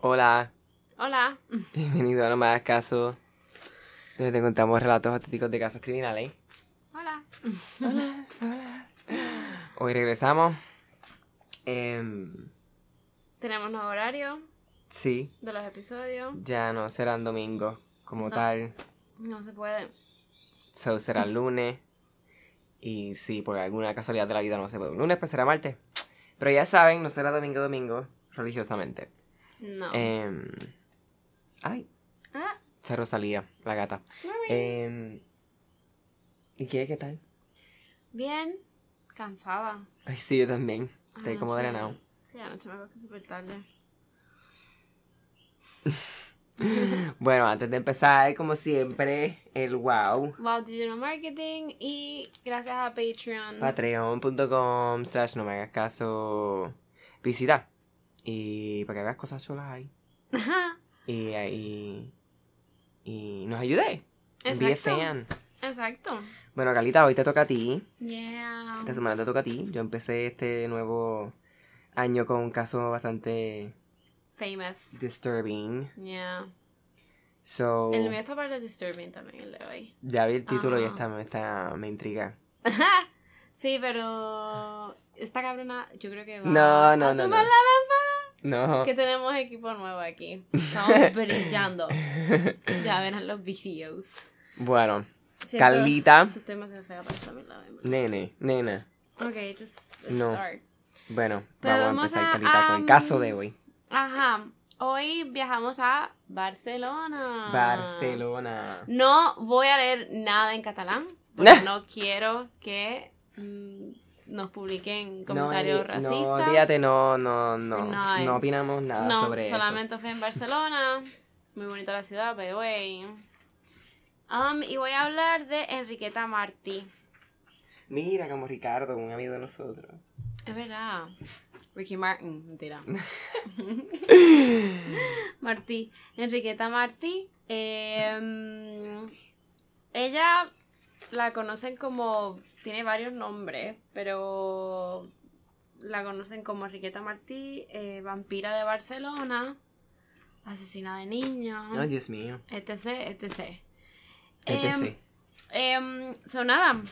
Hola, Hola. bienvenido a No Me Hagas Caso, donde te contamos relatos auténticos de casos criminales. Hola. Hola, hola. Hoy regresamos. Em, Tenemos nuevo horario sí, de los episodios. ya no serán domingos como No. tal, No se puede. so será lunes. Y si por alguna casualidad de la vida no se puede un lunes, pues será martes. Pero ya saben, no será domingo domingo, religiosamente. No. Em, ay, Ah, se Rosalía, la gata. Em, ¿Y qué, qué tal? Bien. Cansada. Ay, sí, yo también. Estoy como drenado. Sí, anoche me acosté súper tarde. Bueno, antes de empezar, como siempre, el wow. Wow Digital Marketing y gracias a Patreon. Patreon.com slash no me hagas caso. Visita. Y para que veas cosas chulas ahí. Y ahí. Y nos ayude. Be a Exacto. fan. Exacto. Bueno, Carlita, hoy te toca a ti. Yeah. Esta semana te toca a ti. Yo empecé este nuevo año con un caso bastante Famous. disturbing. Yeah. So, El mío está parte disturbing también, el de hoy. ya vi el título y Ah. está, me, está, me intriga. sí, pero esta cabrona yo creo que va No, no, a no, no. la. No. Que tenemos equipo nuevo aquí. Estamos brillando. Ya verán los videos. Bueno, Siento- Carlita. Estoy demasiado fea para esta mierda, en verdad. Nene, nena. Ok, just No. start. Bueno, Pero vamos a empezar, a, Carlita, con el am, caso de hoy. Ajá. Hoy viajamos a Barcelona. Barcelona. No voy a leer nada en catalán. Porque no quiero que mm, nos publiquen comentarios no, racistas. No, olvídate, no, no, no. No. No, opinamos nada No, sobre solamente fue en Barcelona. Muy bonita la ciudad, by the way. Um, y voy a hablar de Enriqueta Martí. eso. Mira, como Ricardo, un amigo de nosotros. Es verdad. Ricky Martin, mentira. Martí. Enriqueta Martí. eh, ella la conocen como. Tiene varios nombres, pero la conocen como Enriqueta Martí, eh, vampira de Barcelona, asesina de niños, Ay, Dios mío. etc, etc. ETC. Em, so nada.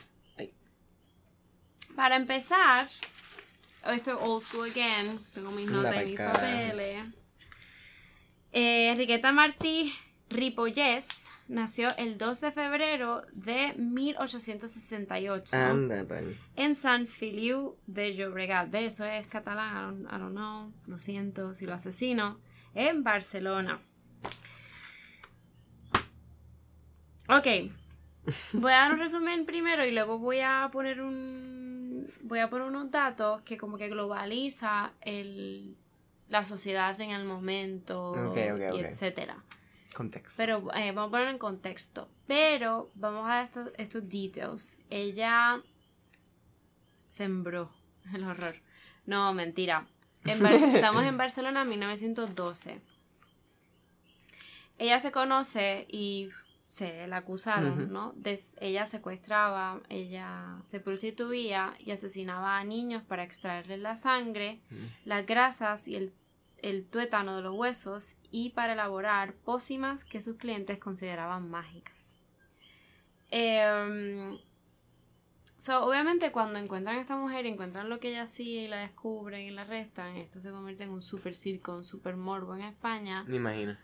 Para empezar, esto es old school again. Tengo mis notas y mis papeles. Eh, Enriqueta Martí Ripollés nació el 2 de febrero de 1868 Anda, pan. en San Feliu de Llobregat. Ve, Eso es catalán, I don't, I don't know. Lo siento si lo asesino. En Barcelona. Ok. Voy a dar un resumen primero y luego voy a poner un. Voy a poner unos datos que como que globaliza el, la sociedad en el momento Ok, ok, y ok. etcétera. Contexto. Pero eh, vamos a ponerlo en contexto. Pero vamos a estos, estos details. Ella sembró el horror. No, mentira. En estamos en Barcelona en 1912. Ella se conoce y se la acusaron. ¿no? Ella secuestraba, ella se prostituía y asesinaba a niños para extraerles la sangre, Mm. las grasas y el, el tuétano de los huesos y para elaborar pócimas que sus clientes consideraban mágicas. Em, so, obviamente cuando encuentran a esta mujer, encuentran lo que ella hacía y la descubren y la arrestan, esto se convierte en un super circo, un super morbo en España Me imagino.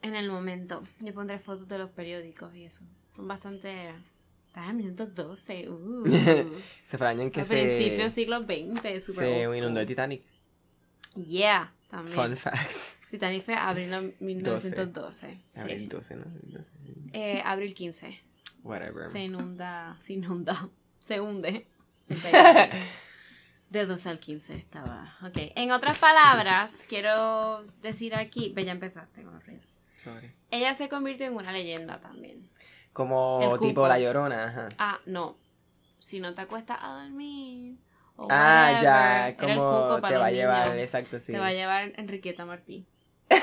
en el momento. Yo pondré fotos de los periódicos y eso. Son bastante... Estás en 1912, uh. Se frañan que Al se. principio del siglo XX, super Se old inundó el. Titanic. Yeah, también. Fun facts. Titanic fue abril de 1912. sí. Abril 12, ¿no? 12. Eh, abril 15. Whatever. Se inunda, se inunda, se hunde. De 12 al 15 estaba. Ok. En otras palabras, quiero decir aquí. Ve, ya empezaste con. Sorry. Ella se convirtió en una leyenda también. Como tipo la llorona, ajá. Ah, no. Si no te acuestas a dormir. O Ah, whatever, ya, como te va a llevar, niños. exacto, sí. Te va a llevar Enriqueta Martí.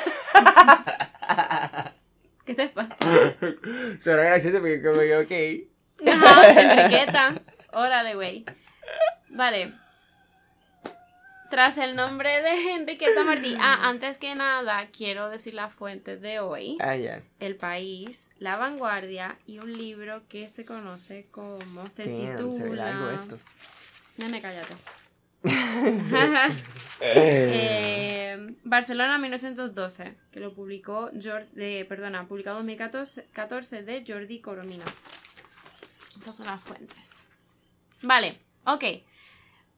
¿Qué te pasa? Suena gracioso porque como que, ok. Ajá, Enriqueta. Órale, güey. Vale. Tras el nombre de Enriqueta Martí. Ah, antes que nada, quiero decir las fuentes de hoy. Ah, ya. El País, La Vanguardia y un libro que se conoce como se Damn, se ve titula... esto. Nene, cállate. Eh, Barcelona 1912, que lo publicó Jor- de, perdona, publicado en 2014 14 de Jordi Corominas. Estas son las fuentes. Vale, ok.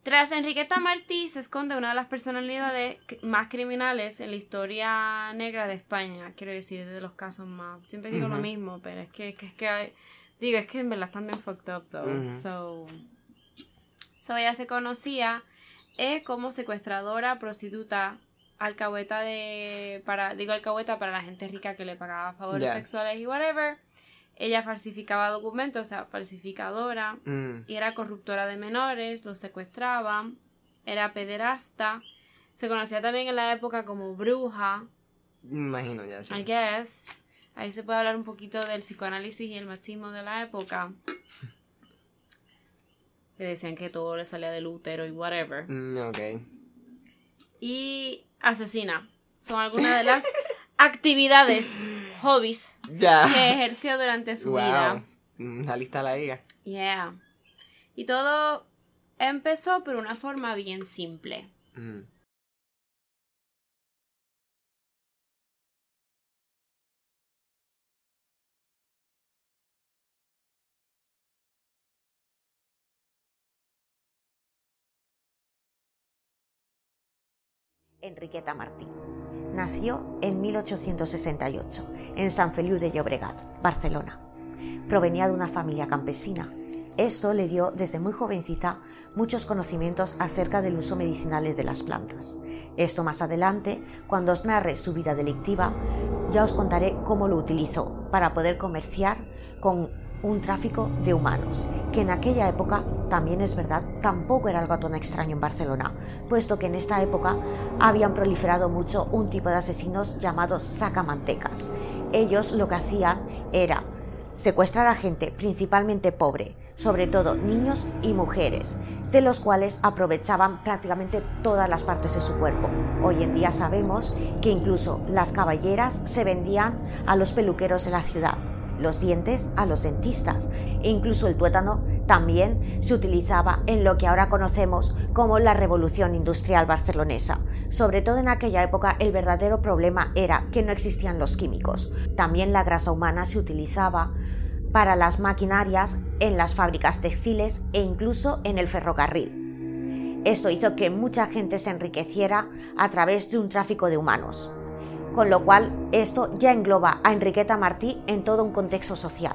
Tras Enriqueta Martí se esconde una de las personalidades más criminales en la historia negra de España. Quiero decir, de los casos más. Siempre digo lo mismo, pero es que, que- es que hay- digo, es que en verdad están bien fucked up, though. So, so ella se conocía eh, como secuestradora, prostituta, alcahueta de. para Digo alcahueta para la gente rica que le pagaba favores sexuales y whatever. Ella falsificaba documentos, o sea, falsificadora. Mm, Y era corruptora de menores, los secuestraba, era pederasta. Se conocía también en la época como bruja, imagino ya. sí. I guess. Ahí se puede hablar un poquito del psicoanálisis y el machismo de la época. Que decían que todo le salía del útero y whatever. Mm, ok. Y asesina. Son algunas de las actividades, hobbies que ejerció durante su wow. vida. Una lista larga. Yeah. Y todo empezó por una forma bien simple. Mm. Enriqueta Martí. Nació en 1868 en San Feliu de Llobregat, Barcelona. Provenía de una familia campesina. Esto le dio desde muy jovencita muchos conocimientos acerca del uso medicinales de las plantas. Esto más adelante, cuando os narre su vida delictiva, ya os contaré cómo lo utilizó para poder comerciar con un tráfico de humanos, que en aquella época, también es verdad, tampoco era algo tan extraño en Barcelona, puesto que en esta época habían proliferado mucho un tipo de asesinos llamados sacamantecas. Ellos lo que hacían era secuestrar a gente principalmente pobre, sobre todo niños y mujeres, de los cuales aprovechaban prácticamente todas las partes de su cuerpo. Hoy en día sabemos que incluso las caballeras se vendían a los peluqueros de la ciudad, los dientes a los dentistas e incluso el tuétano también se utilizaba en lo que ahora conocemos como la revolución industrial barcelonesa. Sobre todo en aquella época el verdadero problema era que no existían los químicos. También la grasa humana se utilizaba para las maquinarias en las fábricas textiles e incluso en el ferrocarril. Esto hizo que mucha gente se enriqueciera a través de un tráfico de humanos con lo cual esto ya engloba a Enriqueta Martí en todo un contexto social.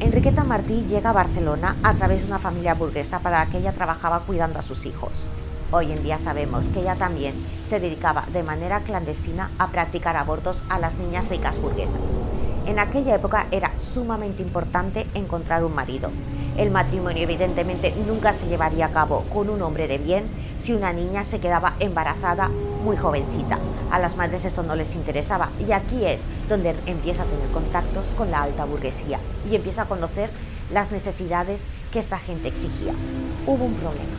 Enriqueta Martí llega a Barcelona a través de una familia burguesa para la que ella trabajaba cuidando a sus hijos. Hoy en día sabemos que ella también se dedicaba de manera clandestina a practicar abortos a las niñas ricas burguesas. En aquella época era sumamente importante encontrar un marido. El matrimonio evidentemente nunca se llevaría a cabo con un hombre de bien si una niña se quedaba embarazada muy jovencita. A las madres esto no les interesaba y aquí es donde empieza a tener contactos con la alta burguesía y empieza a conocer las necesidades que esta gente exigía. Hubo un problema.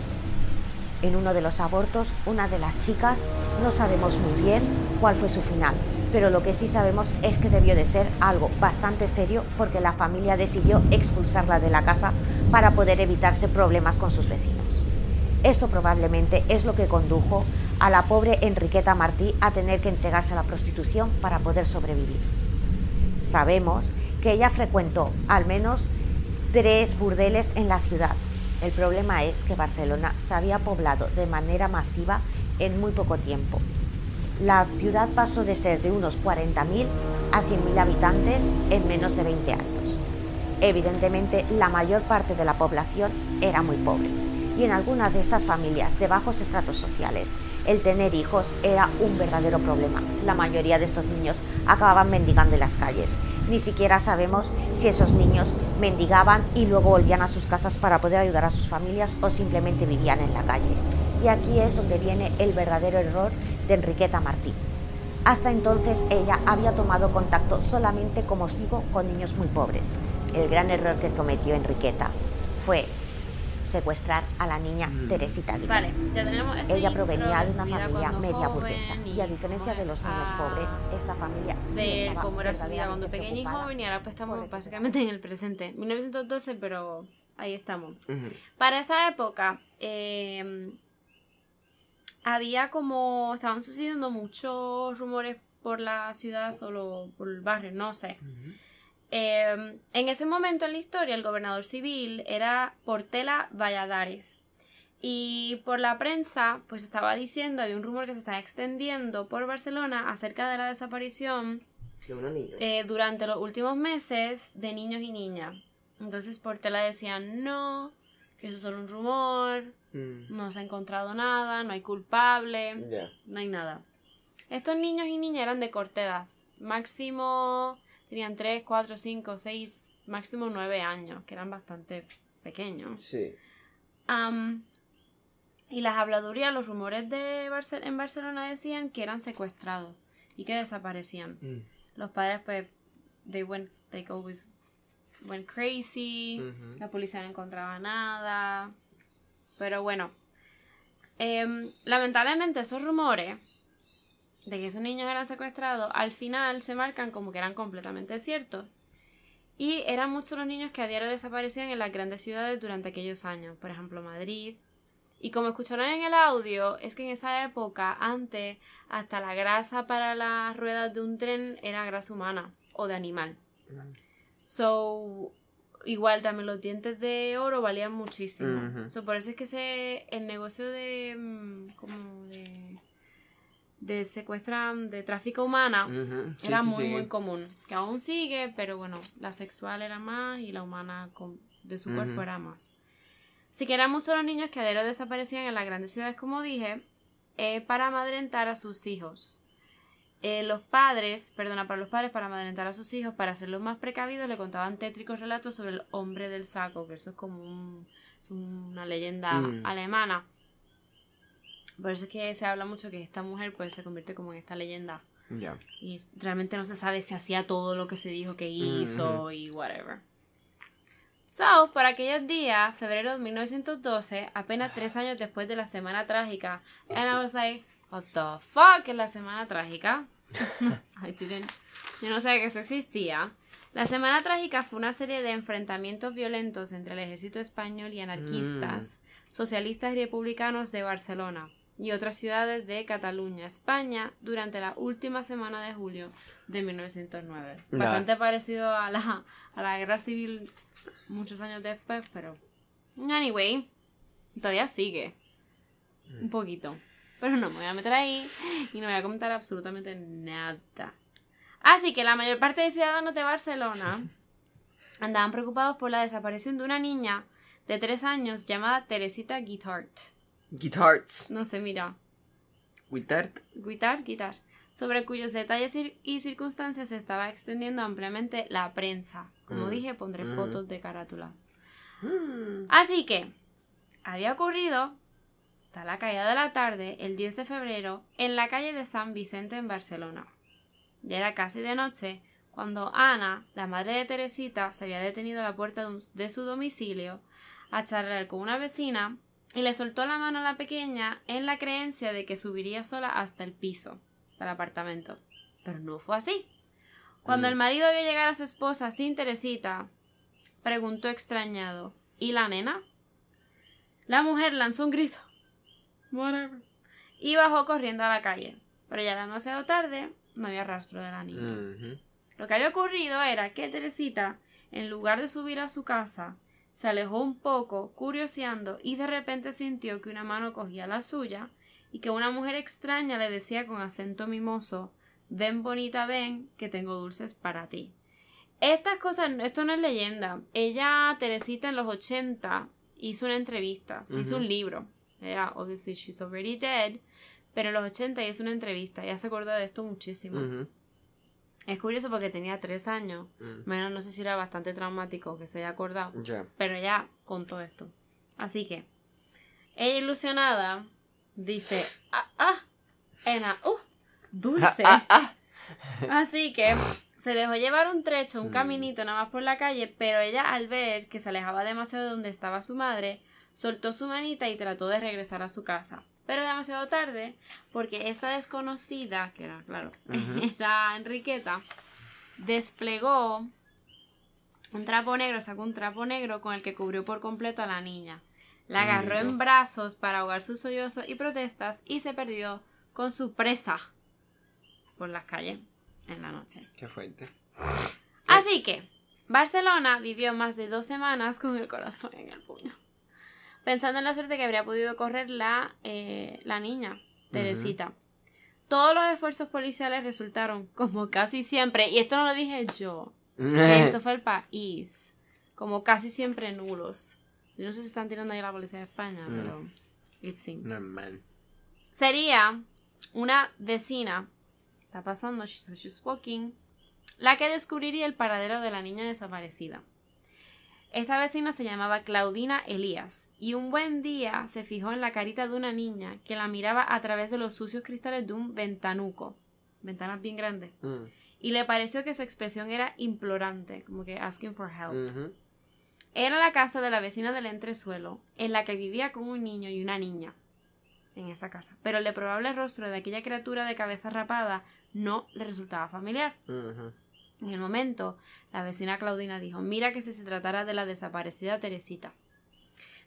En uno de los abortos, una de las chicas, no sabemos muy bien cuál fue su final, pero lo que sí sabemos es que debió de ser algo bastante serio porque la familia decidió expulsarla de la casa para poder evitarse problemas con sus vecinos. Esto probablemente es lo que condujo a la pobre Enriqueta Martí a tener que entregarse a la prostitución para poder sobrevivir. Sabemos que ella frecuentó al menos tres burdeles en la ciudad. El problema es que Barcelona se había poblado de manera masiva en muy poco tiempo. La ciudad pasó de ser de unos 40.000 a 100.000 habitantes en menos de 20 años. Evidentemente, la mayor parte de la población era muy pobre y en algunas de estas familias de bajos estratos sociales el tener hijos era un verdadero problema. La mayoría de estos niños acababan mendigando en las calles. Ni siquiera sabemos si esos niños mendigaban y luego volvían a sus casas para poder ayudar a sus familias o simplemente vivían en la calle. Y aquí es donde viene el verdadero error de Enriqueta Martí. Hasta entonces ella había tomado contacto solamente, como os digo, con niños muy pobres. El gran error que cometió Enriqueta fue secuestrar a la niña Mm. Teresita Guitart. Vale, ya tenemos ese Ella provenía de una familia media joven burguesa y a diferencia de los niños pobres, esta familia sí de estaba cómo era su vida cuando pequeña y joven y ahora pues estamos básicamente en el presente. 1912, pero ahí estamos. Ujú. Para esa época eh, había como, estaban sucediendo muchos rumores por la ciudad o lo- por el barrio, no sé. Ujú. Eh, en ese momento en la historia, el gobernador civil era Portela Valladares. Y por la prensa, pues estaba diciendo, había un rumor que se estaba extendiendo por Barcelona acerca de la desaparición De unos niños. eh, durante los últimos meses de niños y niñas. Entonces Portela decía, no, que eso es solo un rumor, Mm. no se ha encontrado nada, no hay culpable no hay nada. Estos niños y niñas eran de corta edad. Máximo tenían 3, 4, 5, 6, máximo 9 años, que eran bastante pequeños. Sí. Am, y las habladurías, los rumores de Barce- en Barcelona decían que eran secuestrados y que desaparecían. Mm. Los padres, pues, they went, like always went crazy. La policía no encontraba nada. Pero bueno. Em, lamentablemente esos rumores de que esos niños eran secuestrados al final se marcan como que eran completamente ciertos. Y eran muchos los niños que a diario desaparecían en las grandes ciudades durante aquellos años. Por ejemplo, Madrid. Y como escucharon en el audio, es que en esa época, antes, hasta la grasa para las ruedas de un tren era grasa humana o de animal. So, igual también los dientes de oro valían muchísimo. So, por eso es que se, el negocio de, mm, como de, de secuestra, de tráfico humana. Sí, era sí, muy, sí. muy común. Que aún sigue, pero bueno, la sexual era más y la humana con- de su cuerpo era más. Así que eran muchos los niños que a desaparecían en las grandes ciudades, como dije, eh, para amedrentar a sus hijos. Eh, los padres, perdona, para los padres, para amedrentar a sus hijos, para hacerlos más precavidos, le contaban tétricos relatos sobre el hombre del saco, que eso es como un- es una leyenda Mm. alemana. Por eso es que se habla mucho que esta mujer pues se convierte como en esta leyenda. Y realmente no se sabe si hacía todo lo que se dijo que hizo Ujú. y whatever. So, por aquellos días, febrero de 1912, apenas tres años después de la semana trágica, and I was like, what the fuck es la semana trágica? I didn't. Yo no sabía que esto existía. La semana trágica fue una serie de enfrentamientos violentos entre el ejército español y anarquistas, socialistas y republicanos de Barcelona y otras ciudades de Cataluña, España, durante la última semana de julio de 1909. Ya. Bastante parecido a la, a la guerra civil muchos años después, pero... Anyway, todavía sigue. Un poquito. Pero no me voy a meter ahí y no voy a comentar absolutamente nada. Así que la mayor parte de ciudadanos de Barcelona andaban preocupados por la desaparición de una niña de tres años llamada Teresita Guitart. Guitars. No sé, mira. Guitart. Guitar, guitar. Sobre cuyos detalles y circunstancias se estaba extendiendo ampliamente la prensa. Como Mm. dije, pondré Ujú. fotos de carátula. Mm. Así que, había ocurrido, hasta la caída de la tarde, el 10 de febrero, en la calle de San Vicente en Barcelona. Ya era casi de noche cuando Ana, la madre de Teresita, se había detenido a la puerta de, su domicilio a charlar con una vecina y le soltó la mano a la pequeña en la creencia de que subiría sola hasta el piso del apartamento. Pero no fue así. Cuando Mm. el marido vio llegar a su esposa sin Teresita, preguntó extrañado ¿Y la nena? La mujer lanzó un grito. Whatever. Y bajó corriendo a la calle. Pero ya demasiado tarde, no había rastro de la niña. Lo que había ocurrido era que Teresita, en lugar de subir a su casa, se alejó un poco, curioseando, y de repente sintió que una mano cogía la suya y que una mujer extraña le decía con acento mimoso Ven bonita, ven, que tengo dulces para ti. Estas cosas, esto no es leyenda. Ella, Teresita, en los 80 hizo una entrevista, se hizo un libro. Ella, obviously, she's already dead, pero en los 80 hizo una entrevista. Ella se acuerda de esto muchísimo. Es curioso porque tenía tres años. Mm. Menos no sé si era bastante traumático que se haya acordado. Pero ella contó esto. Así que, ella ilusionada dice, ah, ah, Ena, uh, dulce. Ah, ah. Así que se dejó llevar un trecho, un Mm. caminito nada más por la calle, pero ella al ver que se alejaba demasiado de donde estaba su madre, soltó su manita y trató de regresar a su casa. Pero demasiado tarde, porque esta desconocida, que era, claro, esta Enriqueta, desplegó un trapo negro, sacó un trapo negro con el que cubrió por completo a la niña. La agarró en brazos para ahogar sus sollozos y protestas y se perdió con su presa por las calles en la noche. Qué fuerte. Así que, Barcelona vivió más de dos semanas con el corazón en el puño. Pensando en la suerte que habría podido correr la, eh, la niña, Teresita. Todos los esfuerzos policiales resultaron, como casi siempre, y esto no lo dije yo, esto fue el país, como casi siempre nulos. Yo no sé si están tirando ahí la policía de España, Mm. pero it seems. Normal. Sería una vecina, está pasando, she's, she's walking, la que descubriría el paradero de la niña desaparecida. Esta vecina se llamaba Claudina Elías y un buen día se fijó en la carita de una niña que la miraba a través de los sucios cristales de un ventanuco, ventanas bien grandes, Mm. y le pareció que su expresión era implorante, como que asking for help. Era la casa de la vecina del entresuelo, en la que vivía con un niño y una niña. En esa casa. Pero el probable rostro de aquella criatura de cabeza rapada no le resultaba familiar. En el momento, la vecina Claudina dijo, mira que si se tratara de la desaparecida Teresita.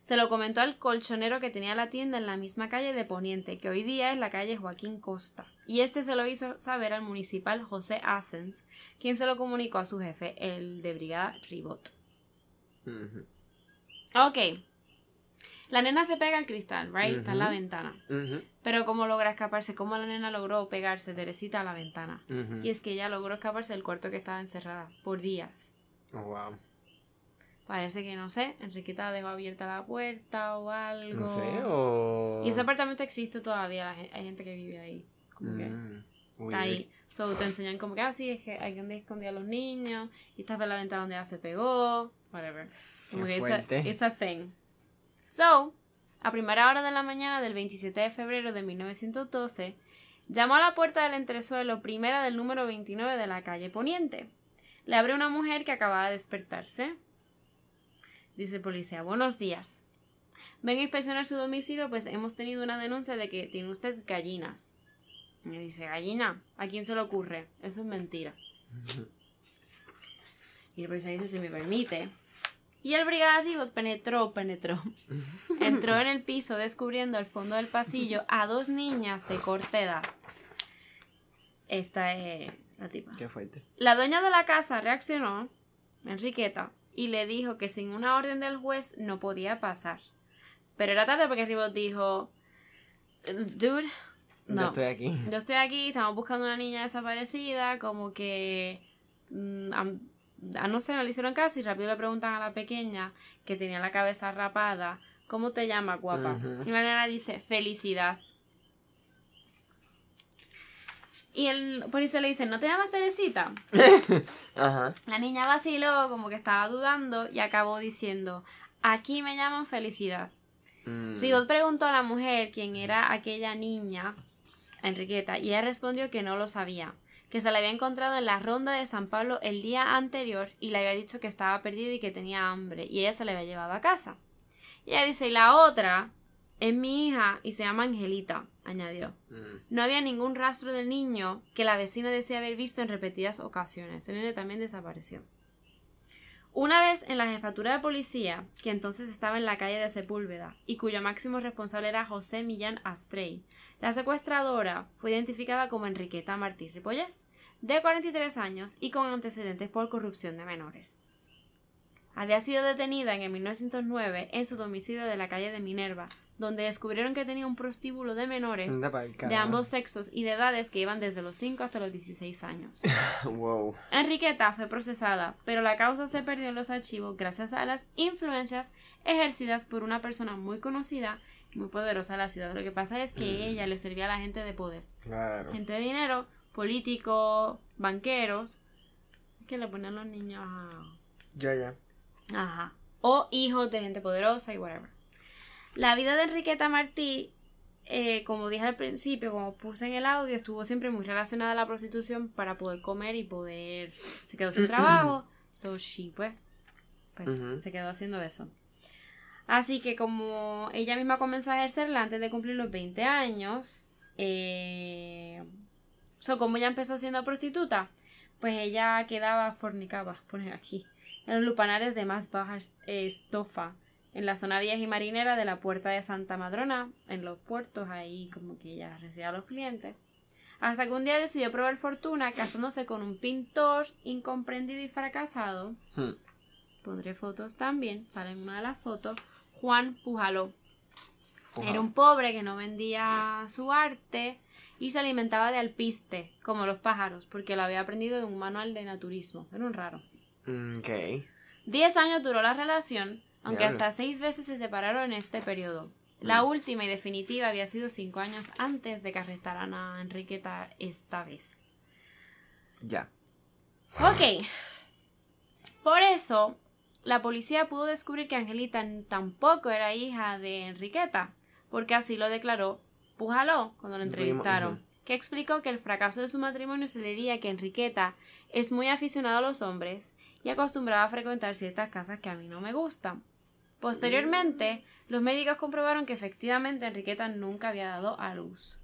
Se lo comentó al colchonero que tenía la tienda en la misma calle de Poniente, que hoy día es la calle Joaquín Costa. Y este se lo hizo saber al municipal José Asens, quien se lo comunicó a su jefe, el de brigada Ribot. Ujú. Ok. La nena se pega al cristal, right? Está en la ventana. Pero ¿cómo logra escaparse? ¿Cómo la nena logró pegarse Teresita a la ventana? Y es que ella logró escaparse del cuarto que estaba encerrada por días. Oh, wow. Parece que no sé, Enriqueta dejó abierta la puerta o algo. No sé, o... Y ese apartamento existe todavía, hay gente que vive ahí. Como que Mm, está ahí. So te enseñan como que así es que hay donde escondía a los niños. Y esta fue la ventana donde ella se pegó. Whatever. Como Qué que it's a, it's a thing. So, a primera hora de la mañana del 27 de febrero de 1912, llamó a la puerta del entresuelo primera del número 29 de la calle Poniente. Le abre una mujer que acababa de despertarse. Dice el policía, buenos días. Vengo a inspeccionar su domicilio, pues hemos tenido una denuncia de que tiene usted gallinas. Y dice, gallina, ¿a quién se le ocurre? Eso es mentira. Y el policía dice, si me permite. Y el brigada Ribot penetró, penetró. Entró en el piso descubriendo al fondo del pasillo a dos niñas de corta edad. Esta es la tipa. Qué fuerte. La dueña de la casa reaccionó, Enriqueta, y le dijo que sin una orden del juez no podía pasar. Pero era tarde porque Ribot dijo, dude, no. Yo estoy aquí. Yo estoy aquí, estamos buscando una niña desaparecida, como que... mm, a no sé, no le hicieron caso y rápido le preguntan a la pequeña que tenía la cabeza rapada, ¿cómo te llamas, guapa? Y la nena dice, felicidad. Y el policía le dice, ¿no te llamas Teresita? Ajá. La niña vaciló, como que estaba dudando y acabó diciendo, aquí me llaman felicidad. Mm. Ribot preguntó a la mujer quién era aquella niña, Enriqueta, y ella respondió que no lo sabía, que se la había encontrado en la ronda de San Pablo el día anterior y le había dicho que estaba perdida y que tenía hambre, y ella se la había llevado a casa. Y ella dice, y la otra es mi hija y se llama Angelita, añadió. Mm. No había ningún rastro del niño que la vecina decía haber visto en repetidas ocasiones. El nene también desapareció. Una vez en la jefatura de policía, que entonces estaba en la calle de Sepúlveda y cuyo máximo responsable era José Millán Astrey, la secuestradora fue identificada como Enriqueta Martí Ripollés, de 43 años y con antecedentes por corrupción de menores. Había sido detenida en el 1909 en su domicilio de la calle de Minerva, donde descubrieron que tenía un prostíbulo de menores de ambos sexos y de edades que iban desde los 5 hasta los 16 años. Wow. Enriqueta fue procesada, pero la causa se perdió en los archivos gracias a las influencias ejercidas por una persona muy conocida y muy poderosa de la ciudad. Lo que pasa es que Mm. ella le servía a la gente de poder, Claro. gente de dinero, políticos, banqueros, que le ponen los niños a... Ya, ya. Ajá. O hijos de gente poderosa y whatever. La vida de Enriqueta Martí, eh, como dije al principio, como puse en el audio, estuvo siempre muy relacionada a la prostitución para poder comer y poder. Se quedó sin trabajo. So she, pues, pues se quedó haciendo eso. Así que como ella misma comenzó a ejercerla antes de cumplir los 20 años, eh, so, como ella empezó siendo prostituta, pues ella quedaba fornicaba, ponen aquí, en los lupanares de más baja estofa, en la zona vieja y marinera de la puerta de Santa Madrona, en los puertos, ahí como que ella recibía a los clientes. Hasta que un día decidió probar fortuna casándose con un pintor incomprendido y fracasado. Hmm. Pondré fotos también, sale en una de las fotos. Juan Pujaló. Era un pobre que no vendía su arte y se alimentaba de alpiste, como los pájaros, porque lo había aprendido de un manual de naturismo. Era un raro. Mm, Ok. Diez años duró la relación, aunque Diablo. hasta seis veces se separaron en este periodo. La última y definitiva había sido cinco años antes de que arrestaran a Enriqueta esta vez. Ya. Ok. Por eso, la policía pudo descubrir que Angelita tampoco era hija de Enriqueta, porque así lo declaró Pujaló cuando lo entrevistaron, que explicó que el fracaso de su matrimonio se debía a que Enriqueta es muy aficionada a los hombres y acostumbraba a frecuentar ciertas casas que a mí no me gustan. Posteriormente, los médicos comprobaron que efectivamente Enriqueta nunca había dado a luz.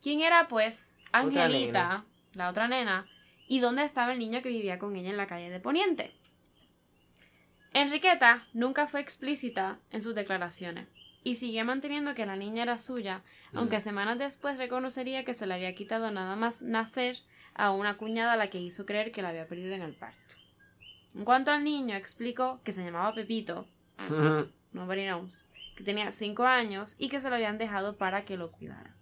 ¿Quién era, pues, Angelita, la otra nena, y dónde estaba el niño que vivía con ella en la calle de Poniente? Enriqueta nunca fue explícita en sus declaraciones y siguió manteniendo que la niña era suya, aunque semanas después reconocería que se le había quitado nada más nacer a una cuñada a la que hizo creer que la había perdido en el parto. En cuanto al niño, explicó que se llamaba Pepito, nobody knows, que tenía 5 años y que se lo habían dejado para que lo cuidara.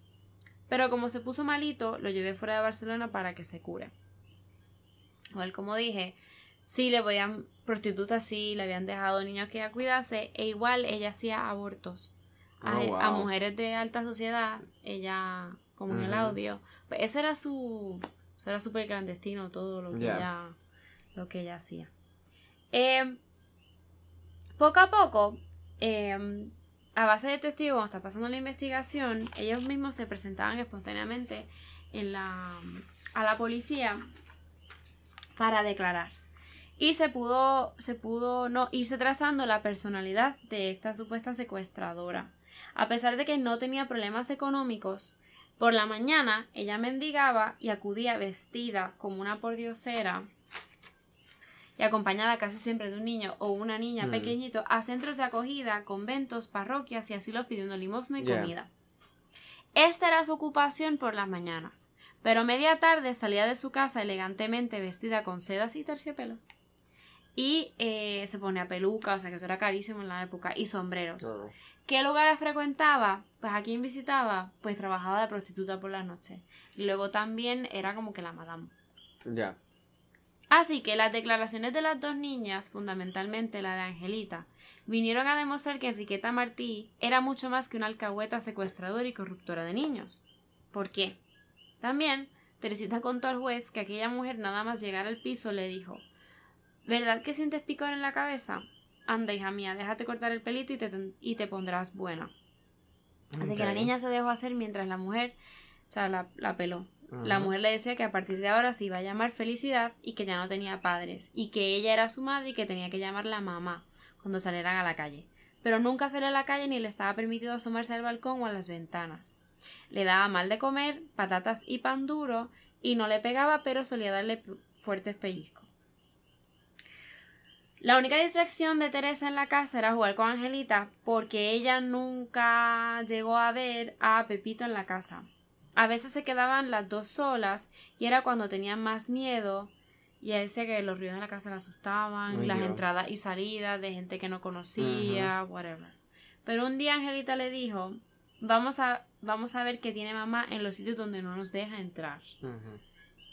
Pero como se puso malito, lo llevé fuera de Barcelona para que se cure. Igual como dije, sí le podían prostitutas, sí le habían dejado niños que ella cuidase, e igual ella hacía abortos a, Oh, a mujeres de alta sociedad, ella, como en el audio, pues ese era su, eso era súper clandestino todo lo que ella, lo que ella hacía. Eh, poco a poco, eh, a base de testigos, cuando está pasando la investigación, ellos mismos se presentaban espontáneamente a la policía para declarar. Y se pudo, se pudo no, irse trazando la personalidad de esta supuesta secuestradora. A pesar de que no tenía problemas económicos, por la mañana ella mendigaba y acudía vestida como una pordiosera y acompañada casi siempre de un niño o una niña Mm. pequeñito a centros de acogida, conventos, parroquias y asilos pidiendo limosna y comida. Esta era su ocupación por las mañanas, pero media tarde salía de su casa elegantemente vestida con sedas y terciopelos. Y eh, se ponía peluca, o sea que eso era carísimo en la época, y sombreros. ¿Qué lugares frecuentaba? Pues a quién visitaba, pues trabajaba de prostituta por las noches. Y luego también era como que la madame. Ya. Así que las declaraciones de las dos niñas, fundamentalmente la de Angelita, vinieron a demostrar que Enriqueta Martí era mucho más que una alcahueta secuestradora y corruptora de niños. ¿Por qué? También, Teresita contó al juez que aquella mujer nada más llegar al piso le dijo ¿Verdad que sientes picor en la cabeza? Anda, hija mía, déjate cortar el pelito y te, y te pondrás buena. Así que la niña se dejó hacer mientras la mujer, o sea, la, la peló. La mujer le decía que a partir de ahora se iba a llamar Felicidad y que ya no tenía padres y que ella era su madre y que tenía que llamarla mamá cuando salieran a la calle. Pero nunca salió a la calle ni le estaba permitido asomarse al balcón o a las ventanas. Le daba mal de comer, patatas y pan duro y no le pegaba pero solía darle fuertes pellizcos. La única distracción de Teresa en la casa era jugar con Angelita porque ella nunca llegó a ver a Pepito en la casa. A veces se quedaban las dos solas y era cuando tenían más miedo y ella decía que los ruidos en la casa la asustaban, Ay, las Dios. entradas y salidas de gente que no conocía, whatever. Pero un día Angelita le dijo, vamos a, vamos a ver qué tiene mamá en los sitios donde no nos deja entrar.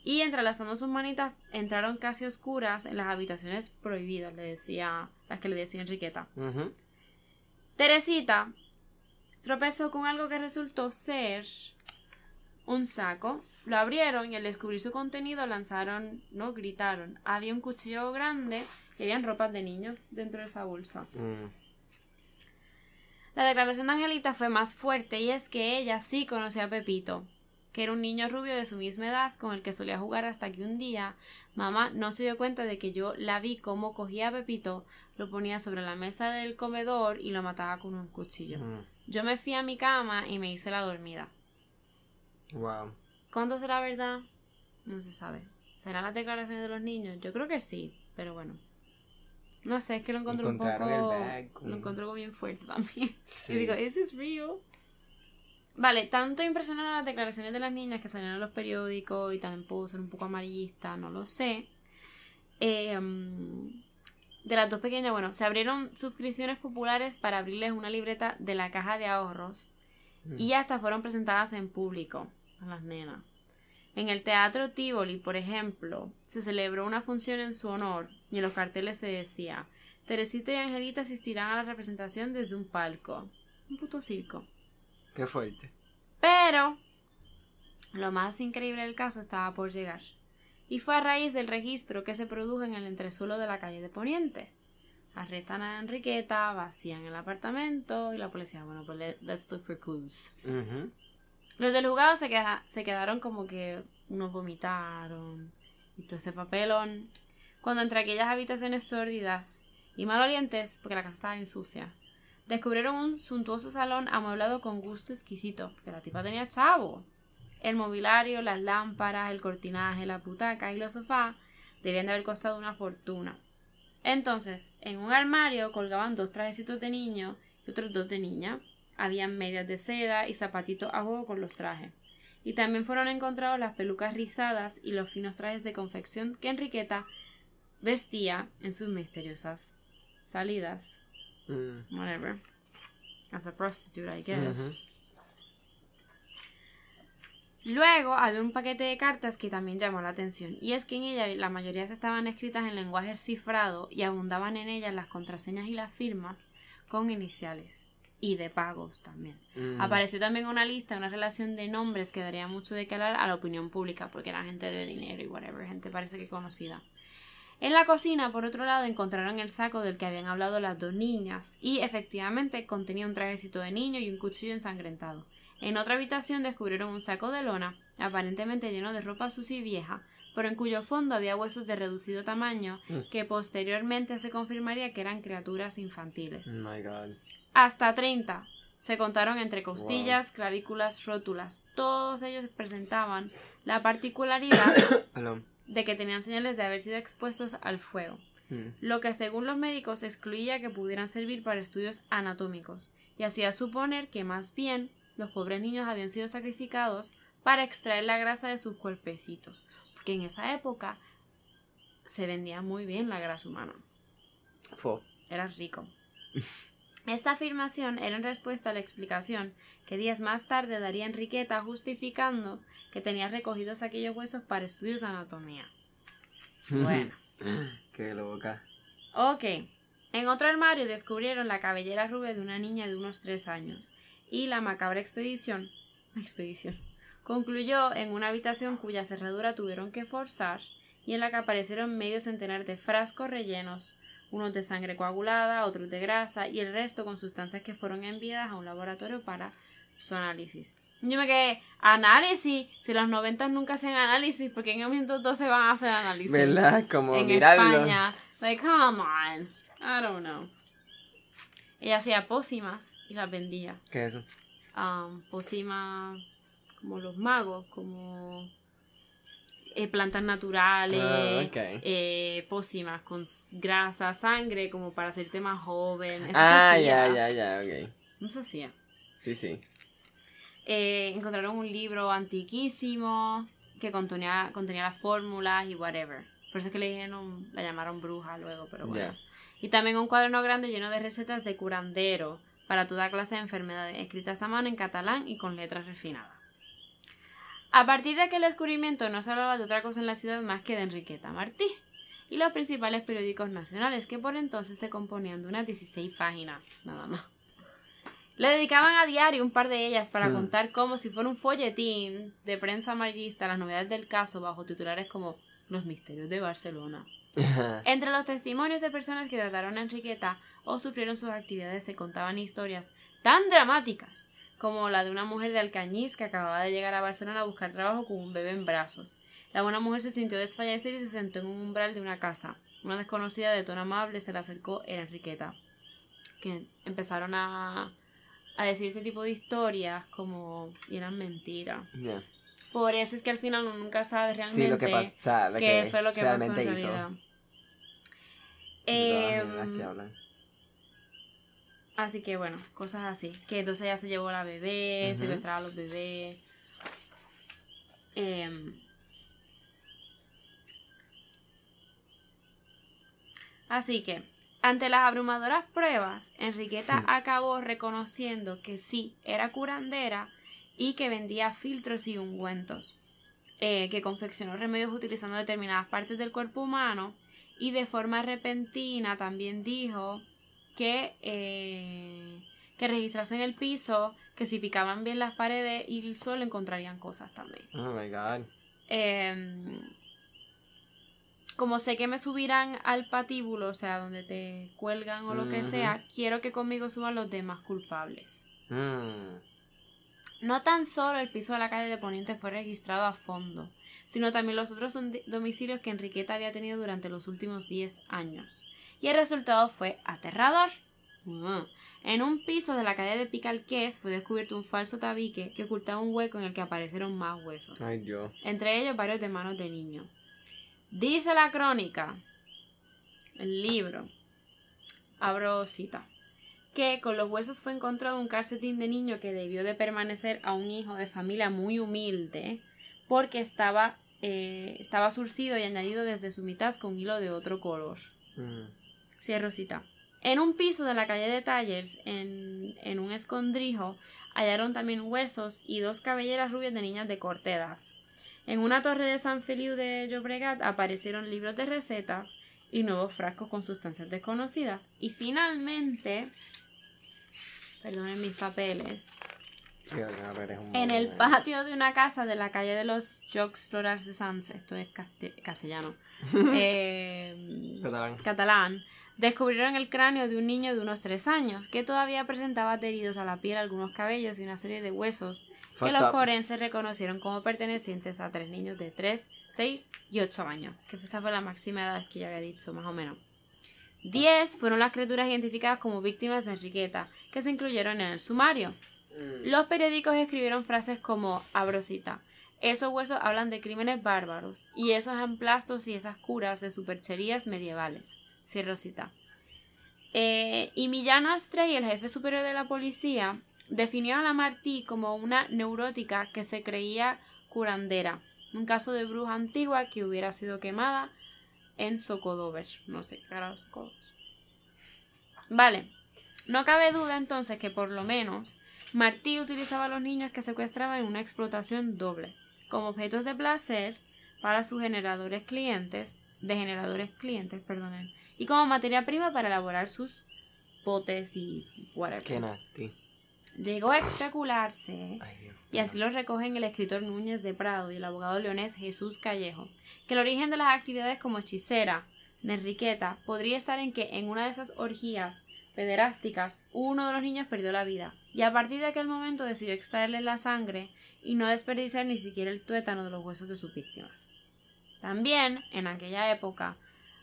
Y entrelazando sus manitas, entraron casi oscuras en las habitaciones prohibidas, le decía, las que le decía Enriqueta. Teresita tropezó con algo que resultó ser un saco. Lo abrieron y al descubrir su contenido lanzaron, no gritaron. Había un cuchillo grande y habían ropas de niños dentro de esa bolsa. Mm. La declaración de Angelita fue más fuerte y es que ella sí conocía a Pepito. que era un niño rubio de su misma edad con el que solía jugar hasta que un día mamá no se dio cuenta de que yo la vi cómo cogía a Pepito, lo ponía sobre la mesa del comedor y lo mataba con un cuchillo. Mm. Yo me fui a mi cama y me hice la dormida. Wow. ¿Cuánto será verdad? No se sabe. ¿Serán las declaraciones de los niños? Yo creo que sí, pero bueno. No sé, es que lo encontré un poco... bag con- Lo encontré como bien fuerte también. Sí. Y digo, ¿is this real? Vale, tanto impresionan las declaraciones de las niñas que salieron en los periódicos y también puedo ser un poco amarillista, no lo sé. Eh, mm, de las dos pequeñas, bueno, se abrieron suscripciones populares para abrirles una libreta de la caja de ahorros Mm. y hasta fueron presentadas en público a las nenas. En el Teatro Tivoli, por ejemplo, se celebró una función en su honor y en los carteles se decía Teresita y Angelita asistirán a la representación desde un palco. Un puto circo. Qué fuerte. Pero lo más increíble del caso estaba por llegar. Y fue a raíz del registro que se produjo en el entresuelo de la calle de Poniente. Arrestan a Enriqueta, vacían el apartamento y la policía, bueno, pues le- let's look for clues. Ujú. Los del juzgado se, queda- se quedaron como que unos vomitaron y todo ese papelón. Cuando entre aquellas habitaciones sórdidas y malolientes, porque la casa estaba bien sucia, descubrieron un suntuoso salón amueblado con gusto exquisito, porque la tipa tenía chavo. El mobiliario, las lámparas, el cortinaje, la butaca y los sofás debían de haber costado una fortuna. Entonces, en un armario colgaban dos trajecitos de niño y otros dos de niña. Habían medias de seda y zapatitos a juego con los trajes. Y también fueron encontrados las pelucas rizadas y los finos trajes de confección que Enriqueta vestía en sus misteriosas salidas. Mm. Whatever. As a prostitute, I guess. Luego había un paquete de cartas que también llamó la atención, y es que en ella la mayoría estaban escritas en lenguaje cifrado y abundaban en ellas las contraseñas y las firmas con iniciales y de pagos también. Mm. Apareció también una lista, una relación de nombres que daría mucho de qué hablar a la opinión pública, porque era gente de dinero y whatever, gente parece que conocida. En la cocina, por otro lado, encontraron el saco del que habían hablado las dos niñas, y efectivamente contenía un trajecito de niño y un cuchillo ensangrentado. En otra habitación descubrieron un saco de lona, aparentemente lleno de ropa sucia y vieja, pero en cuyo fondo había huesos de reducido tamaño Mm. que posteriormente se confirmaría que eran criaturas infantiles. Oh my god. Hasta 30 se contaron entre costillas, clavículas, rótulas. Todos ellos presentaban la particularidad de que tenían señales de haber sido expuestos al fuego, Mm. lo que según los médicos excluía que pudieran servir para estudios anatómicos, y hacía suponer que más bien los pobres niños habían sido sacrificados para extraer la grasa de sus cuerpecitos, porque en esa época se vendía muy bien la grasa humana. Fo. Era rico. Esta afirmación era en respuesta a la explicación que días más tarde daría Enriqueta justificando que tenía recogidos aquellos huesos para estudios de anatomía. Bueno. Qué loca. Ok. En otro armario descubrieron la cabellera rubia de una niña de unos tres años y la macabra expedición expedición concluyó en una habitación cuya cerradura tuvieron que forzar y en la que aparecieron medio centenar de frascos rellenos, unos de sangre coagulada, otros de grasa y el resto con sustancias que fueron enviadas a un laboratorio para su análisis. Yo me quedé, análisis, si los 90 nunca hacen análisis, porque en el 1912 van a hacer análisis ¿Verdad? Como en mirarlo. España. Like, come on. I don't know. Ella hacía pócimas y las vendía. ¿Qué es eso? Um, pócimas como los magos, como eh, plantas naturales, Ah, eh, pócimas con grasa, sangre, como para hacerte más joven. Eso Ah, ya, ya, ya, ok. No se hacía. Sí, sí. Eh, encontraron un libro antiquísimo que contenía, contenía las fórmulas y whatever. Por eso es que le dijeron, la llamaron bruja luego, pero bueno. Ya. Y también un cuaderno grande lleno de recetas de curandero para toda clase de enfermedades, escritas a mano en catalán y con letras refinadas. A partir de aquel descubrimiento no se hablaba de otra cosa en la ciudad más que de Enriqueta Martí y los principales periódicos nacionales, que por entonces se componían de unas 16 páginas, nada más. Le dedicaban a diario un par de ellas para Hmm. contar como si fuera un folletín de prensa amarillista las novedades del caso bajo titulares como Los misterios de Barcelona. Entre los testimonios de personas que trataron a Enriqueta o sufrieron sus actividades se contaban historias tan dramáticas como la de una mujer de Alcañiz que acababa de llegar a Barcelona a buscar trabajo con un bebé en brazos. La buena mujer se sintió desfallecer y se sentó en un umbral de una casa. Una desconocida de tono amable se le acercó, era Enriqueta. Que empezaron a, a decir ese tipo de historias como y eran mentiras. Ya. Por eso es que al final uno nunca sabe realmente Sí, lo que pasa, lo qué que fue lo que pasó en hizo. realidad. De todas Em, maneras que hablan. Así que bueno, cosas así. Que entonces ella se llevó a la bebé, secuestraba a los bebés. Em, así que, ante las abrumadoras pruebas, Enriqueta acabó reconociendo que sí, era curandera y que vendía filtros y ungüentos. eh, que confeccionó remedios utilizando determinadas partes del cuerpo humano y de forma repentina también dijo que, eh, que registrasen el piso, que si picaban bien las paredes y el suelo encontrarían cosas también. Oh my god. Em, como sé que me subirán al patíbulo, o sea, donde te cuelgan o lo que sea, quiero que conmigo suban los demás culpables. Mm. No tan solo el piso de la calle de Poniente fue registrado a fondo, sino también los otros domicilios que Enriqueta había tenido durante los últimos 10 años. Y el resultado fue aterrador. Ah. En un piso de la calle de Picalqués fue descubierto un falso tabique que ocultaba un hueco en el que aparecieron más huesos, Ay, Dios. entre ellos varios de manos de niño. Dice la crónica, el libro, abro cita, que con los huesos fue encontrado un calcetín de niño que debió de permanecer a un hijo de familia muy humilde porque estaba, eh, estaba surcido y añadido desde su mitad con hilo de otro color. Mm. Cierro cita. En un piso de la calle de Tallers, en, en un escondrijo, hallaron también huesos y dos cabelleras rubias de niñas de corta edad. En una torre de San Feliu de Llobregat aparecieron libros de recetas y nuevos frascos con sustancias desconocidas. Y finalmente, perdonen mis papeles, Sí, un en el patio de una casa de la calle de los Jocs Florals de Sans, esto es casti- castellano, eh, Catalán. catalán, descubrieron el cráneo de un niño de unos tres años, que todavía presentaba adheridos a la piel algunos cabellos y una serie de huesos que los up. forenses reconocieron como pertenecientes a tres niños de 3, 6 y 8 años, que esa fue la máxima edad que ya había dicho, más o menos. 10 fueron las criaturas identificadas como víctimas de Enriqueta, que se incluyeron en el sumario. Mm. Los periódicos escribieron frases como abrosita. Esos huesos hablan de crímenes bárbaros y esos emplastos y esas curas de supercherías medievales. Cierro cita. Eh, y Millán Astrey, el jefe superior de la policía, definió a la Martí como una neurótica que se creía curandera. Un caso de bruja antigua que hubiera sido quemada en Socodover. No sé, carajo, Socodover. Vale. No cabe duda entonces que por lo menos Martí utilizaba a los niños que secuestraba en una explotación doble, como objetos de placer para sus generadores clientes, de generadores clientes, perdonen, y como materia prima para elaborar sus potes y whatever. Qué. Llegó a especularse, y así lo recogen el escritor Núñez de Prado y el abogado leonés Jesús Callejo, que el origen de las actividades como hechicera de Enriqueta podría estar en que en una de esas orgías pederásticas uno de los niños perdió la vida, y a partir de aquel momento decidió extraerle la sangre y no desperdiciar ni siquiera el tuétano de los huesos de sus víctimas. También, en aquella época,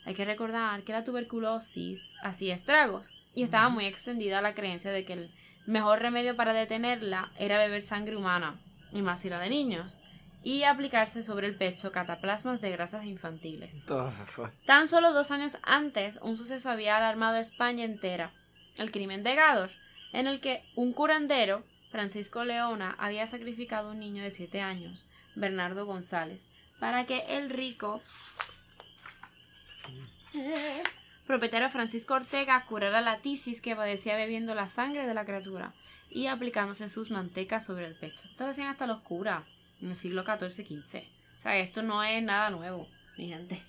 hay que recordar que la tuberculosis hacía estragos, y estaba muy extendida la creencia de que el mejor remedio para detenerla era beber sangre humana, y más si era de niños, y aplicarse sobre el pecho cataplasmas de grasas infantiles. Tan solo dos años antes, un suceso había alarmado a España entera, el crimen de Gador, en el que un curandero, Francisco Leona, había sacrificado a un niño de siete años, Bernardo González, para que el rico propietario Francisco Ortega curara la tisis que padecía bebiendo la sangre de la criatura y aplicándose sus mantecas sobre el pecho. Esto lo hacían hasta los curas en el siglo XIV-XV. O sea, esto no es nada nuevo, mi gente.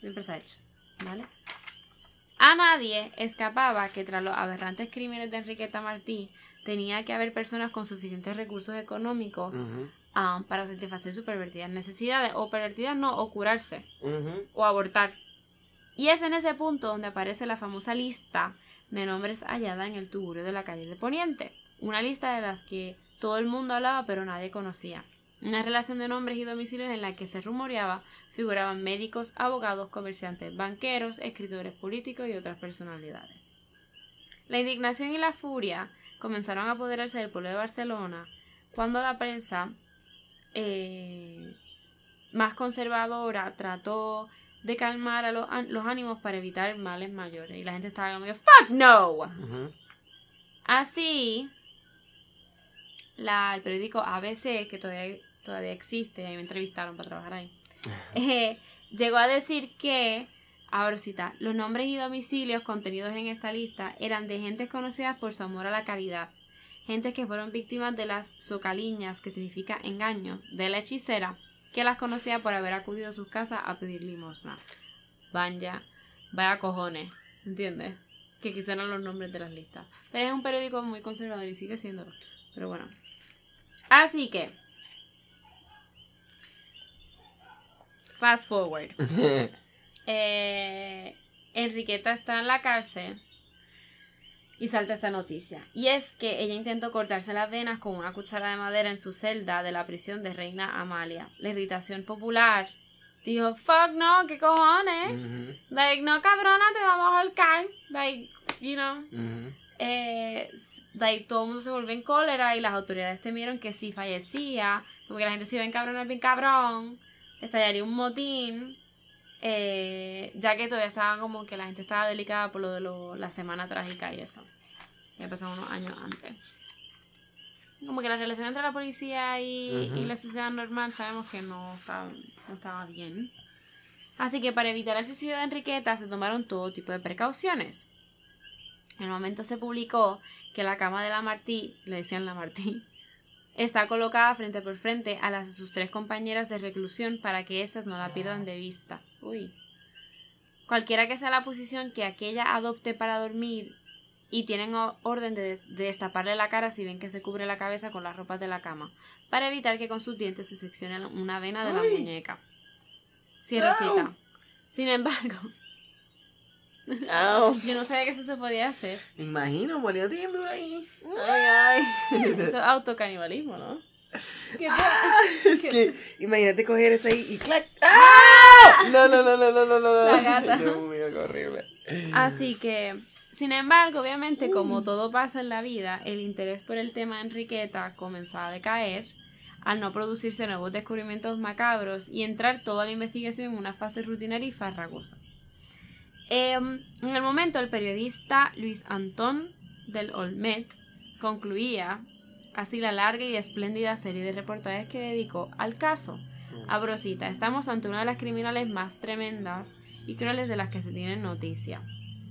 Siempre se ha hecho, ¿vale? A nadie escapaba que tras los aberrantes crímenes de Enriqueta Martí tenía que haber personas con suficientes recursos económicos ah, para satisfacer sus pervertidas necesidades, o pervertidas no, o curarse o abortar. Y es en ese punto donde aparece la famosa lista de nombres hallada en el tugurio de la calle de Poniente. una lista de las que todo el mundo hablaba pero nadie conocía. Una relación de nombres y domicilios en la que se rumoreaba figuraban médicos, abogados, comerciantes, banqueros, escritores políticos y otras personalidades. La indignación y la furia comenzaron a apoderarse del pueblo de Barcelona cuando la prensa eh, más conservadora trató de calmar a los, ánimos para evitar males mayores. Y la gente estaba como, ¡fuck no! Así, la, el periódico ABC, que todavía, todavía existe, ahí me entrevistaron para trabajar ahí, eh, llegó a decir que, ahora cita, los nombres y domicilios contenidos en esta lista eran de gentes conocidas por su amor a la caridad, gentes que fueron víctimas de las socaliñas, que significa engaños, de la hechicera, que las conocía por haber acudido a sus casas a pedir limosna. Vaya, vaya cojones, ¿entiendes? Que quisieran los nombres de las listas. Pero es un periódico muy conservador y sigue siéndolo. Pero bueno. Así que. Fast forward. eh, Enriqueta está en la cárcel y salta esta noticia. Y es que ella intentó cortarse las venas con una cuchara de madera en su celda de la prisión de Reina Amalia. La irritación popular dijo, fuck no, ¿qué cojones? Like, no cabrona, te vamos a ahorcar. Like, you know. eh, like, todo el mundo se volvió en cólera y las autoridades temieron que si fallecía, como que la gente se iba a encabronar bien cabrón, estallaría un motín. Eh, ya que todavía estaba como que la gente estaba delicada por lo de la semana trágica y eso. Ya pasado unos años antes. Como que la relación entre la policía y, la sociedad normal sabemos que no estaba, no estaba bien. Así que para evitar el suicidio de Enriqueta se tomaron todo tipo de precauciones. En el momento se publicó que la cama de la Martí, le decían la Martí, está colocada frente por frente a las de sus tres compañeras de reclusión para que éstas no la pierdan de vista. Uy. Cualquiera que sea la posición que aquella adopte para dormir y tienen orden de, destaparle la cara si ven que se cubre la cabeza con las ropas de la cama, para evitar que con sus dientes se seccione una vena de la muñeca. Cierro cita. Sin embargo, yo no sabía que eso se podía hacer. Me imagino, moliendo duro ahí. Ay, ay. Eso es autocanibalismo, ¿no? Ah, es que imagínate coger eso ahí y clac. ¡Ah! No, no, no, no, no, no, no. La gata. horrible. Así que, sin embargo, obviamente, como todo pasa en la vida, el interés por el tema de Enriqueta comenzó a decaer al no producirse nuevos descubrimientos macabros y entrar toda la investigación en una fase rutinaria y farragosa. Em, en el momento, el periodista Luis Antón del Olmet concluía así la larga y espléndida serie de reportajes que dedicó al caso. Mm. Abrosita, estamos ante una de las criminales más tremendas y crueles de las que se tiene noticia.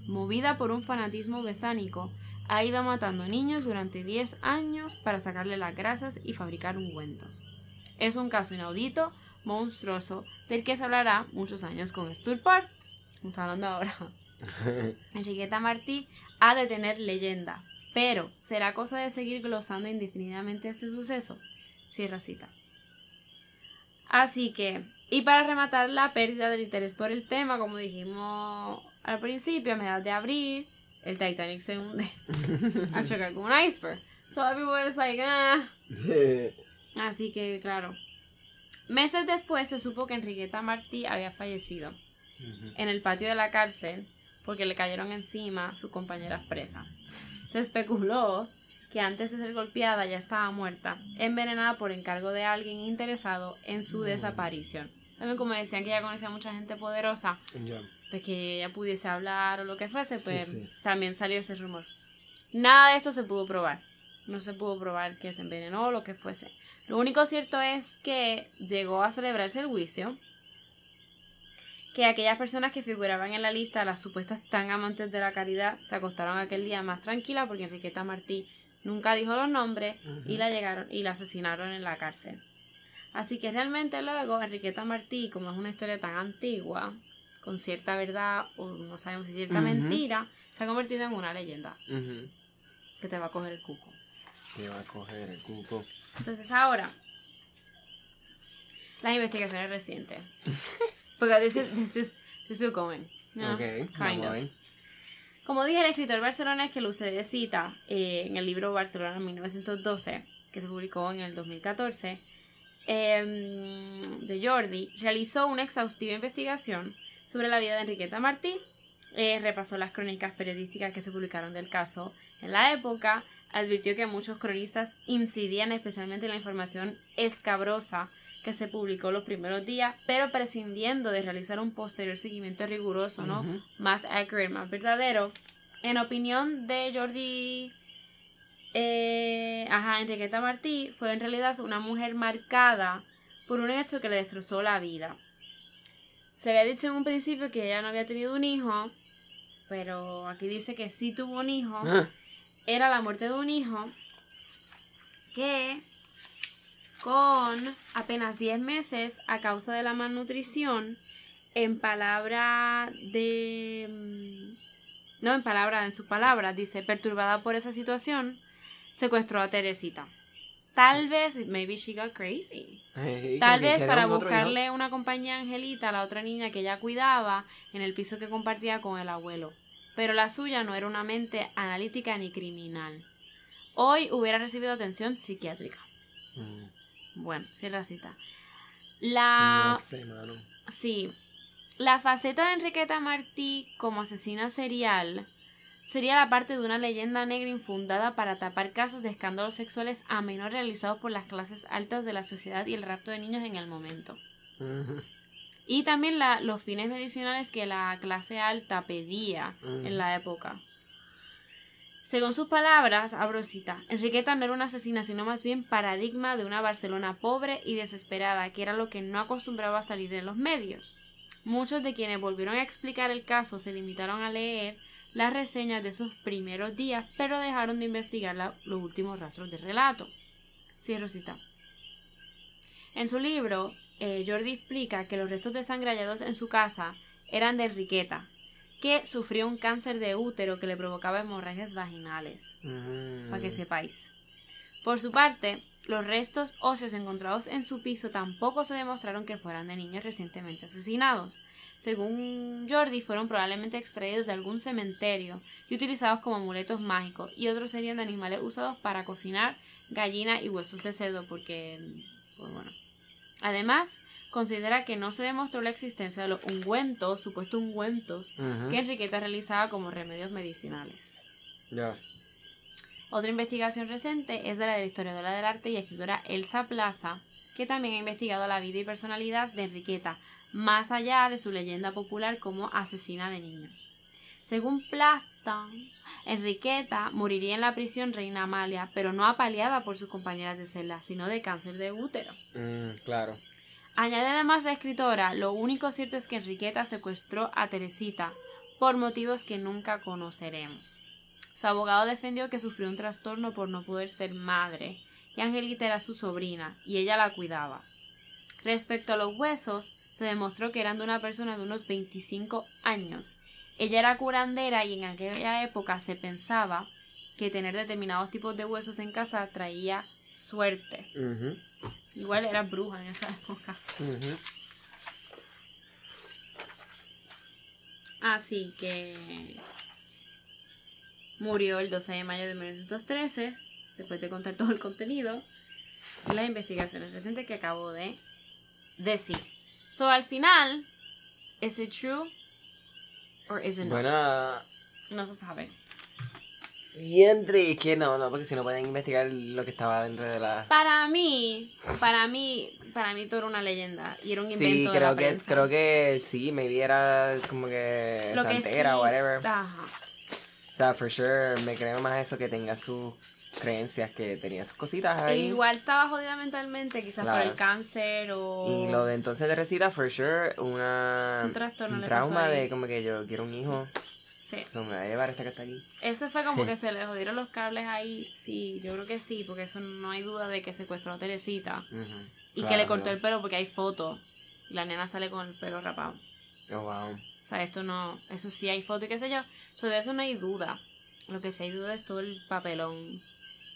Movida por un fanatismo besánico, ha ido matando niños durante 10 años para sacarle las grasas y fabricar ungüentos. Es un caso inaudito, monstruoso, del que se hablará muchos años con estupor. Estamos hablando ahora. Enriqueta Martí ha de tener leyenda, pero, ¿será cosa de seguir glosando indefinidamente este suceso? Cierra cita. Así que, y para rematar la pérdida del interés por el tema, como dijimos al principio, a mediados de abril, el Titanic se hunde al chocar con un iceberg. So everyone is like, ah. Así que, claro. Meses después se supo que Enriqueta Martí había fallecido en el patio de la cárcel porque le cayeron encima sus compañeras presas. Se especuló que antes de ser golpeada ya estaba muerta, envenenada por encargo de alguien interesado en su mm. desaparición. También como decían que ella conocía a mucha gente poderosa, pues que ella pudiese hablar o lo que fuese, pues también salió ese rumor. Nada de esto se pudo probar. No se pudo probar que se envenenó o lo que fuese. Lo único cierto es que llegó a celebrarse el juicio que aquellas personas que figuraban en la lista, las supuestas tan amantes de la caridad, se acostaron aquel día más tranquila porque Enriqueta Martí nunca dijo los nombres y la llegaron y la asesinaron en la cárcel. Así que realmente luego Enriqueta Martí, como es una historia tan antigua, con cierta verdad o no sabemos si cierta mentira, se ha convertido en una leyenda que te va a coger el cuco. Te va a coger el cuco. Entonces ahora, las investigaciones recientes. Porque this is, this is, this is going. kind of. Como dije, el escritor barcelonés que Luce cita eh, en el libro Barcelona 1912, que se publicó en el 2014, em, de Jordi, realizó una exhaustiva investigación sobre la vida de Enriqueta Martí, eh, repasó las crónicas periodísticas que se publicaron del caso en la época, advirtió que muchos cronistas incidían especialmente en la información escabrosa que se publicó los primeros días, pero prescindiendo de realizar un posterior seguimiento riguroso, ¿no? Más accurate, más verdadero. En opinión de Jordi eh, ajá, Enriqueta Martí, fue en realidad una mujer marcada por un hecho que le destrozó la vida. Se había dicho en un principio que ella no había tenido un hijo, pero aquí dice que sí tuvo un hijo. Ah. Era la muerte de un hijo que con apenas 10 meses a causa de la malnutrición, en palabra de... Mm, no, en palabra, en sus palabras, dice, perturbada por esa situación, secuestró a Teresita. Tal vez, maybe she got crazy. Tal vez para buscarle una compañía Angelita a la otra niña que ella cuidaba en el piso que compartía con el abuelo. Pero la suya no era una mente analítica ni criminal. Hoy hubiera recibido atención psiquiátrica. Mm. Bueno, cierra cita. La. No sé, mano. Sí. La faceta de Enriqueta Martí como asesina serial sería la parte de una leyenda negra infundada para tapar casos de escándalos sexuales a menor realizados por las clases altas de la sociedad y el rapto de niños en el momento. Y también la, los fines medicinales que la clase alta pedía en la época. Según sus palabras, abrosita, Enriqueta no era una asesina, sino más bien paradigma de una Barcelona pobre y desesperada, que era lo que no acostumbraba a salir en los medios. Muchos de quienes volvieron a explicar el caso se limitaron a leer las reseñas de sus primeros días, pero dejaron de investigar los últimos rastros de relato. Cierro cita. En su libro, eh, Jordi explica que los restos de sangre en su casa eran de Enriqueta, que sufrió un cáncer de útero que le provocaba hemorragias vaginales. Para que sepáis. Por su parte, los restos óseos encontrados en su piso tampoco se demostraron que fueran de niños recientemente asesinados. Según Jordi, fueron probablemente extraídos de algún cementerio y utilizados como amuletos mágicos, y otros serían de animales usados para cocinar gallina y huesos de cerdo, porque, pues bueno. Además, considera que no se demostró la existencia de los ungüentos, supuestos ungüentos, que Enriqueta realizaba como remedios medicinales. Ya. Otra investigación reciente es de la historiadora del arte y escritora Elsa Plaza, que también ha investigado la vida y personalidad de Enriqueta, más allá de su leyenda popular como asesina de niños. Según Plaza, Enriqueta moriría en la prisión Reina Amalia, pero no apaleada por sus compañeras de celda, sino de cáncer de útero. Mm, claro. Añade además la escritora, lo único cierto es que Enriqueta secuestró a Teresita, por motivos que nunca conoceremos. Su abogado defendió que sufrió un trastorno por no poder ser madre, y Angelita era su sobrina, y ella la cuidaba. Respecto a los huesos, se demostró que eran de una persona de unos 25 años. Ella era curandera y en aquella época se pensaba que tener determinados tipos de huesos en casa traía suerte. Igual era bruja en esa época. Así que murió el 12 de mayo de 1913, después de contar todo el contenido y las investigaciones recientes que acabo de decir. So, al final, ¿es it true? Or is it not? Bueno, no se sabe. Y entre que no, no, porque si no pueden investigar lo que estaba dentro de la. Para mí, para mí, para mí todo era una leyenda y era un invento sí, creo de la que, creo que sí, me era como que lo santera o whatever. Ajá. O sea, for sure, me creo más eso que tenga sus creencias que tenía sus cositas ahí. igual estaba jodida mentalmente, quizás por el cáncer o. Y lo de entonces de resida, for sure, una. Un trastorno. Un trauma de como que yo quiero un hijo. Sí. Eso me va a llevar hasta que está aquí. Eso fue como que se le jodieron los cables ahí. Sí, yo creo que sí, porque eso no hay duda de que secuestró a Teresita. Y que le cortó el pelo porque hay fotos. Y la nena sale con el pelo rapado. Oh, wow. O sea, esto no. Eso sí hay fotos y qué sé yo. So, de eso no hay duda. Lo que sí hay duda es todo el papelón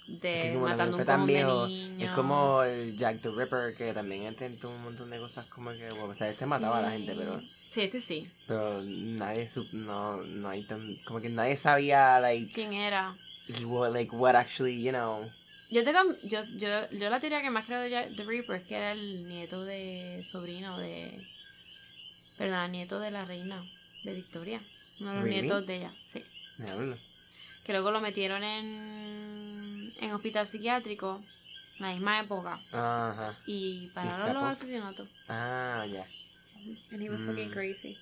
de matando un cojón de niños. Es como el Jack the Ripper que también intentó un montón de cosas como que, o sea, él se mataba a la gente, pero Sí, este sí. Pero nadie no, no hay tan, como que nadie sabía, like, ¿Quién era? what, like, what actually, you know. Yo tengo, yo, yo, yo la teoría que más creo de Jack the Reaper es que era el nieto de sobrino de, perdón, el nieto de la reina de Victoria. Uno de los Really? nietos de ella, sí. Que luego lo metieron en, en hospital psiquiátrico, en la misma época. Ajá. Y pararon los asesinatos. Ah, ya. And he was Mm. fucking crazy.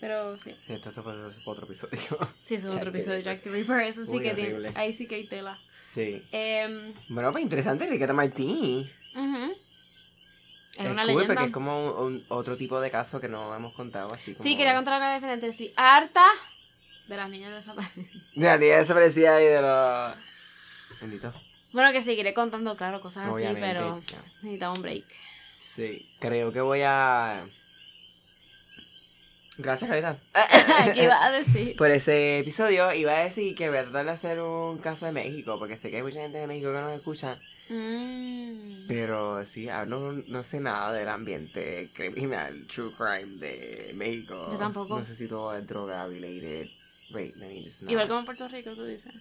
Pero sí. Sí, esto, fue otro episodio. Sí, eso es otro episodio de Ripper. Jack the Ripper. Eso sí Uy, que tiene. horrible. Ahí sí que hay tela. sí. Em, Bueno, pues interesante, Enriqueta Martí. ujú. Es, Es una cool leyenda. porque es como un, un- otro tipo de caso que no hemos contado así como... Sí, quería contar algo diferente. Estoy harta de las niñas desaparecidas. Ya, tía desaparecida ahí de los... Bendito. Bueno, que seguiré contando, claro, cosas así, pero necesitamos un break. Sí, creo que voy a... Gracias, Carita. ¿Qué iba a decir? Por ese episodio iba a decir que voy a tratar de hacer un caso de México, porque sé que hay mucha gente de México que nos escucha, Mm. pero sí, no, no sé nada del ambiente criminal, true crime de México. Yo tampoco. No sé si todo es droga related. Wait, let me just. Igual como en Puerto Rico, tú dices.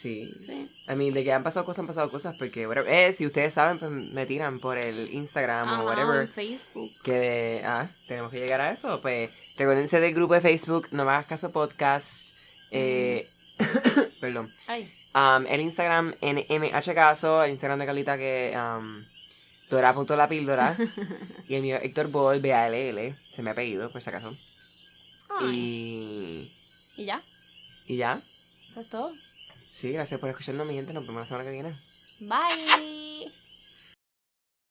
Sí. Sí. I mean, de que han pasado cosas, han pasado cosas, porque, whatever. Eh, si ustedes saben, pues me tiran por el Instagram Ajá, o whatever. Facebook. que ah, tenemos que llegar a eso. Pues recuérdense del grupo de Facebook, No Me Hagas Caso Podcast. Eh, perdón. Ay. Um, el Instagram NMH Caso, el Instagram de Carlita que um, Dora.la píldora. y el mío Héctor Ball, B-A-L-L, se me ha pedido, por si acaso. Ay. Y, Y ya. y ya. Eso es todo. Sí, gracias por escucharnos, mi gente. Nos vemos la semana que viene. Bye.